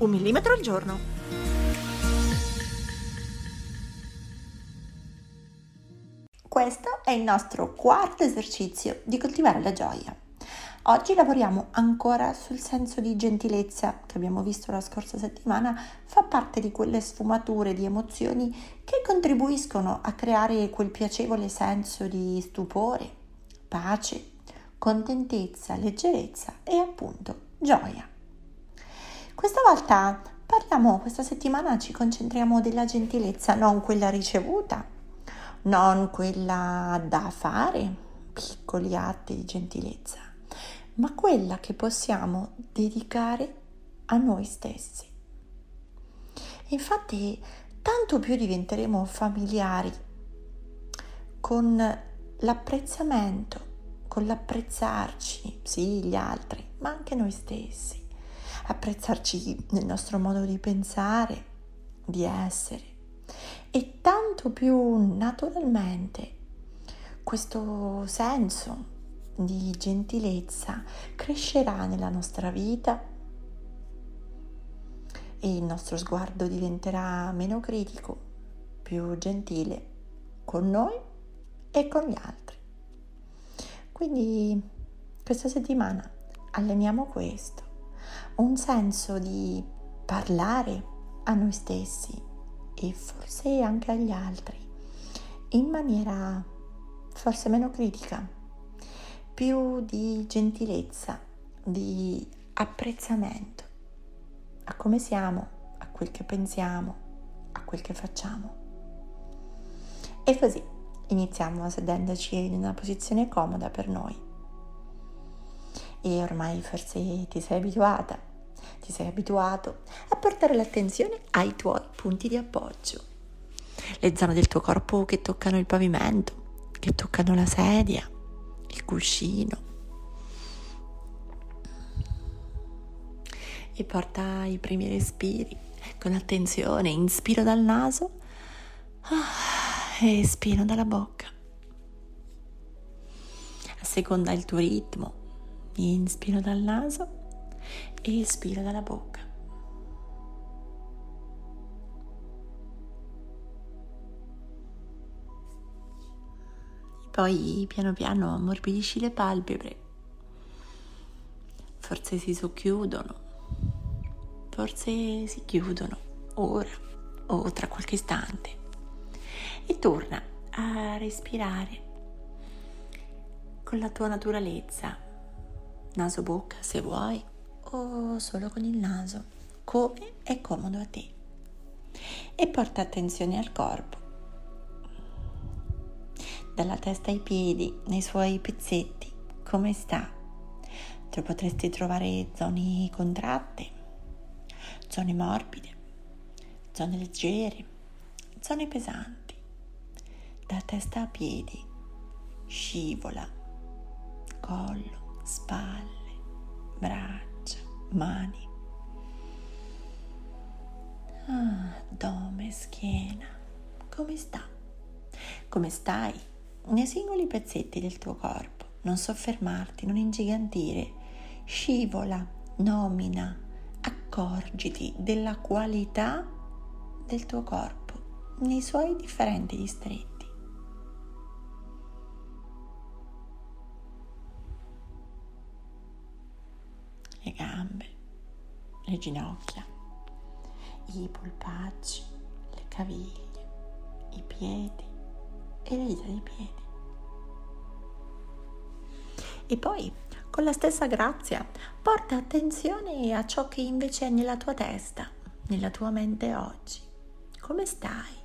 Un millimetro al giorno. Questo è il nostro quarto esercizio di coltivare la gioia. Oggi lavoriamo ancora sul senso di gentilezza che abbiamo visto la scorsa settimana, fa parte di quelle sfumature di emozioni che contribuiscono a creare quel piacevole senso di stupore, pace, contentezza, leggerezza e appunto gioia. Questa volta parliamo, questa settimana ci concentriamo della gentilezza, non quella ricevuta, non quella da fare, piccoli atti di gentilezza, ma quella che possiamo dedicare a noi stessi. Infatti, tanto più diventeremo familiari con l'apprezzamento, con l'apprezzarci, sì, gli altri, ma anche noi stessi, apprezzarci nel nostro modo di pensare, di essere e tanto più naturalmente questo senso di gentilezza crescerà nella nostra vita e il nostro sguardo diventerà meno critico, più gentile con noi e con gli altri. Quindi questa settimana alleniamo questo, un senso di parlare a noi stessi e forse anche agli altri in maniera forse meno critica, più di gentilezza, di apprezzamento a come siamo, a quel che pensiamo, a quel che facciamo. E così iniziamo sedendoci in una posizione comoda per noi. E ormai forse ti sei abituata ti sei abituato a portare l'attenzione ai tuoi punti di appoggio, le zone del tuo corpo che toccano il pavimento, che toccano la sedia, il cuscino. E porta i primi respiri con attenzione, inspiro dal naso ah, e espiro dalla bocca. A seconda il tuo ritmo, inspiro dal naso e espira dalla bocca. Poi piano piano ammorbidisci le palpebre. Forse si socchiudono, forse si chiudono ora o tra qualche istante. E torna a respirare con la tua naturalezza, naso-bocca se vuoi o solo con il naso, come è comodo a te. E porta attenzione al corpo, dalla testa ai piedi, nei suoi pezzetti, come sta. Tu potresti trovare zone contratte, zone morbide, zone leggere, zone pesanti. Da testa a piedi, scivola, collo, spalle, braccia mani, ah, schiena. Come sta? Come stai? Nei singoli pezzetti del tuo corpo. Non soffermarti, non ingigantire. Scivola, nomina, accorgiti della qualità del tuo corpo nei suoi differenti distretti. Le ginocchia, i polpacci, le caviglie, i piedi e le dita dei piedi. E poi, con la stessa grazia, porta attenzione a ciò che invece è nella tua testa, nella tua mente oggi. Come stai?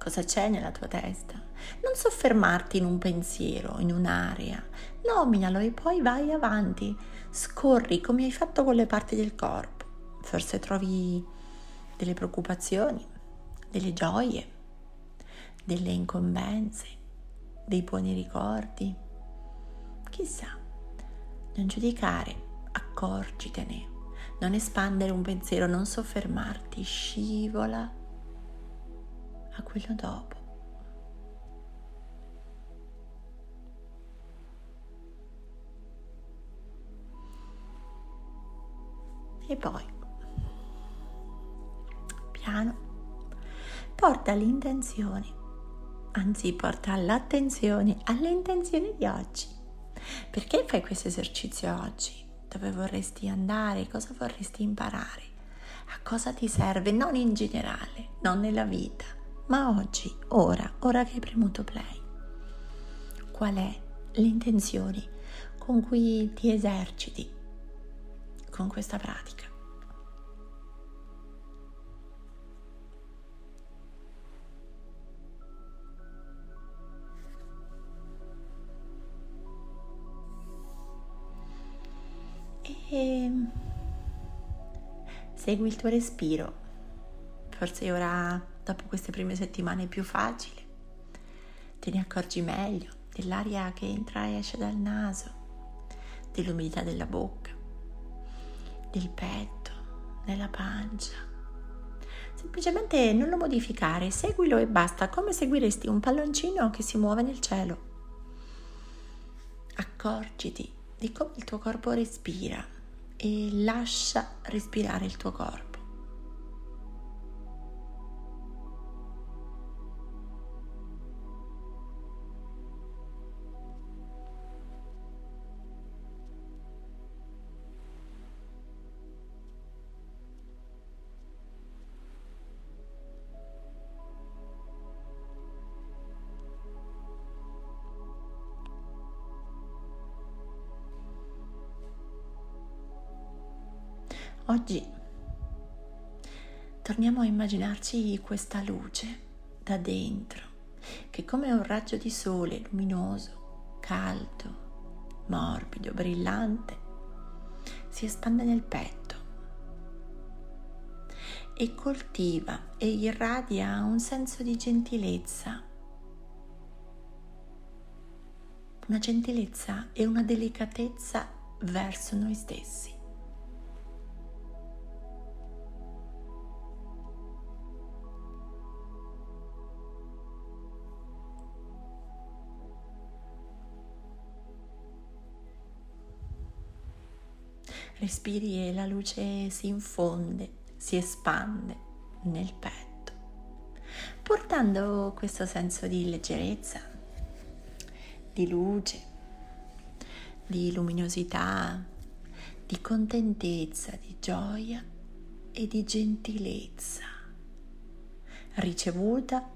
Cosa c'è nella tua testa? Non soffermarti in un pensiero, in un'area. Nominalo e poi vai avanti. Scorri come hai fatto con le parti del corpo. forse trovi delle preoccupazioni, delle gioie, delle incombenze, dei buoni ricordi. Chissà, non giudicare, accorgitene, non espandere un pensiero, non soffermarti, scivola a quello dopo. E poi, piano, porta l'intenzione, anzi porta l'attenzione alle intenzioni di oggi. Perché fai questo esercizio oggi? Dove vorresti andare? Cosa vorresti imparare? A cosa ti serve? Non in generale, non nella vita, ma oggi, ora, ora che hai premuto play. Qual è l'intenzione con cui ti eserciti con questa pratica. E segui il tuo respiro. Forse ora, dopo queste prime settimane, più facile. Te ne accorgi meglio dell'aria che entra e esce dal naso, dell'umidità della bocca del petto, nella pancia. Semplicemente non lo modificare, seguilo e basta, come seguiresti un palloncino che si muove nel cielo. Accorgiti di come il tuo corpo respira e lascia respirare il tuo corpo. Oggi torniamo a immaginarci questa luce da dentro, che come un raggio di sole luminoso, caldo, morbido, brillante, si espande nel petto e coltiva e irradia un senso di gentilezza, una gentilezza e una delicatezza verso noi stessi. Respiri e la luce si infonde, si espande nel petto, portando questo senso di leggerezza, di luce, di luminosità, di contentezza, di gioia e di gentilezza, ricevuta,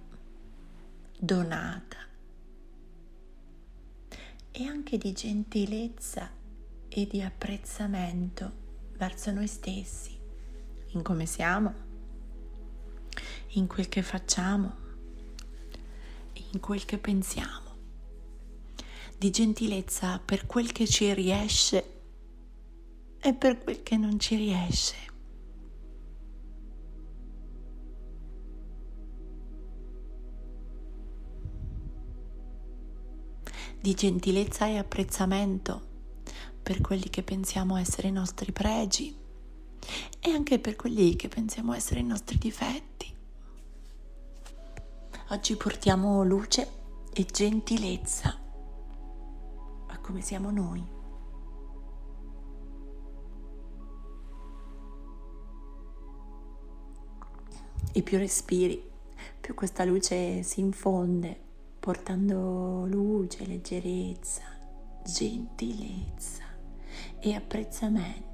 donata. E anche di gentilezza e di apprezzamento verso noi stessi, in come siamo, in quel che facciamo, in quel che pensiamo, di gentilezza per quel che ci riesce e per quel che non ci riesce. di gentilezza e apprezzamento per quelli che pensiamo essere i nostri pregi e anche per quelli che pensiamo essere i nostri difetti. Oggi portiamo luce e gentilezza a come siamo noi. E più respiri, più questa luce si infonde, portando luce, leggerezza, gentilezza e apprezzamento.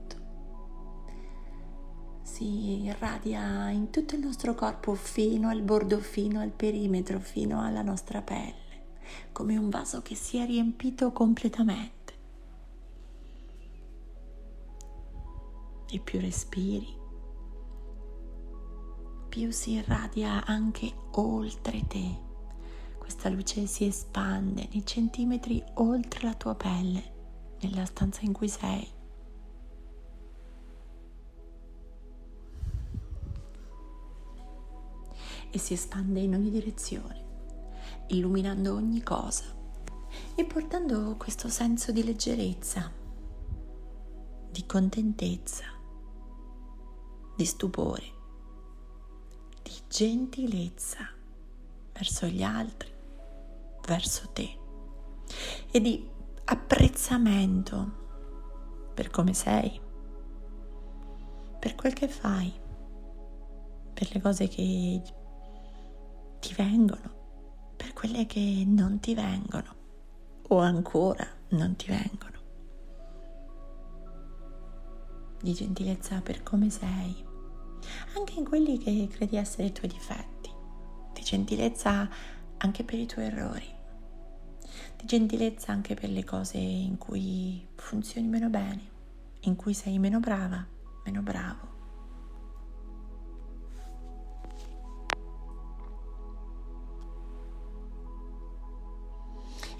Si irradia in tutto il nostro corpo fino al bordo, fino al perimetro, fino alla nostra pelle, come un vaso che si è riempito completamente. E più respiri, più si irradia anche oltre te. Questa luce si espande nei centimetri oltre la tua pelle nella stanza in cui sei. E si espande in ogni direzione, illuminando ogni cosa e portando questo senso di leggerezza, di contentezza, di stupore, di gentilezza verso gli altri, verso te e di apprezzamento per come sei, per quel che fai, per le cose che ti vengono, per quelle che non ti vengono o ancora non ti vengono. Di gentilezza per come sei, anche in quelli che credi essere i tuoi difetti, di gentilezza anche per i tuoi errori di gentilezza anche per le cose in cui funzioni meno bene, in cui sei meno brava, meno bravo.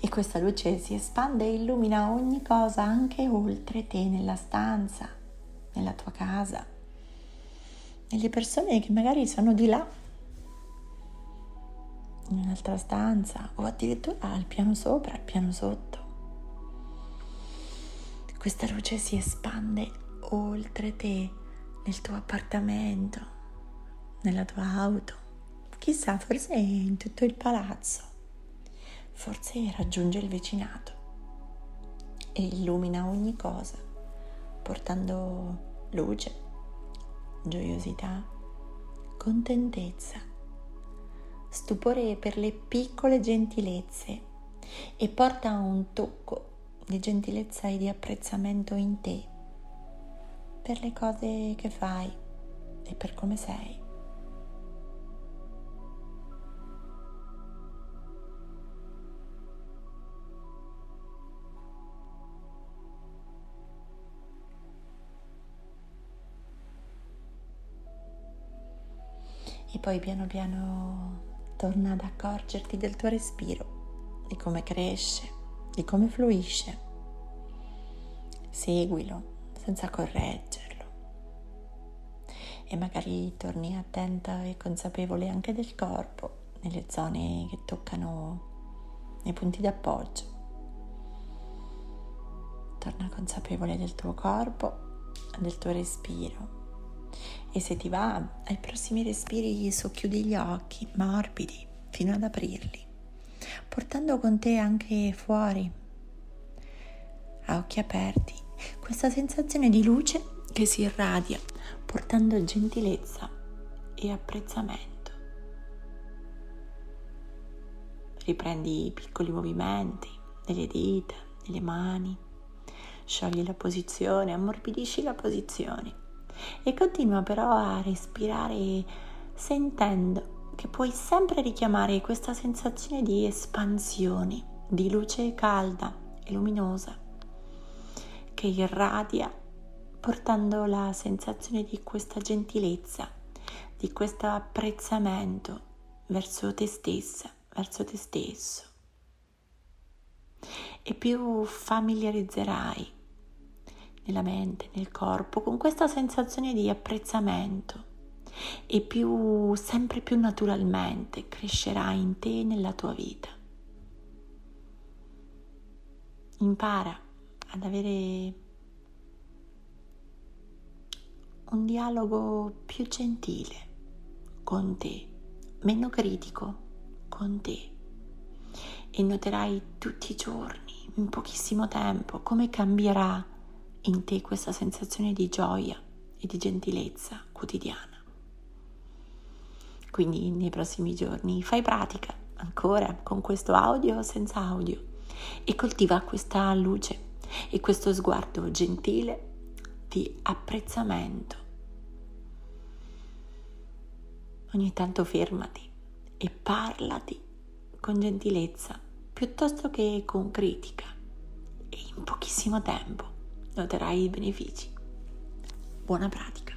E questa luce si espande e illumina ogni cosa anche oltre te, nella stanza, nella tua casa, nelle persone che magari sono di là in un'altra stanza o addirittura al piano sopra, al piano sotto. Questa luce si espande oltre te, nel tuo appartamento, nella tua auto, chissà, forse in tutto il palazzo, forse raggiunge il vicinato e illumina ogni cosa, portando luce, gioiosità, contentezza stupore per le piccole gentilezze e porta un tocco di gentilezza e di apprezzamento in te per le cose che fai e per come sei. E poi piano piano torna ad accorgerti del tuo respiro, di come cresce, di come fluisce. Seguilo senza correggerlo. E magari torni attenta e consapevole anche del corpo, nelle zone che toccano nei punti d'appoggio. Torna consapevole del tuo corpo, del tuo respiro e se ti va, ai prossimi respiri socchiudi gli occhi, morbidi, fino ad aprirli, portando con te anche fuori, a occhi aperti, questa sensazione di luce che si irradia, portando gentilezza e apprezzamento. Riprendi i piccoli movimenti delle dita, delle mani, sciogli la posizione, ammorbidisci la posizione e continua però a respirare sentendo che puoi sempre richiamare questa sensazione di espansione, di luce calda e luminosa che irradia portando la sensazione di questa gentilezza, di questo apprezzamento verso te stessa, verso te stesso. E più familiarizzerai nella mente, nel corpo, con questa sensazione di apprezzamento e più, sempre più naturalmente crescerà in te e nella tua vita. Impara ad avere un dialogo più gentile con te, meno critico con te e noterai tutti i giorni, in pochissimo tempo, come cambierà in te questa sensazione di gioia e di gentilezza quotidiana. Quindi nei prossimi giorni fai pratica ancora con questo audio o senza audio e coltiva questa luce e questo sguardo gentile di apprezzamento. Ogni tanto fermati e parlati con gentilezza piuttosto che con critica e in pochissimo tempo noterai i benefici. Buona pratica.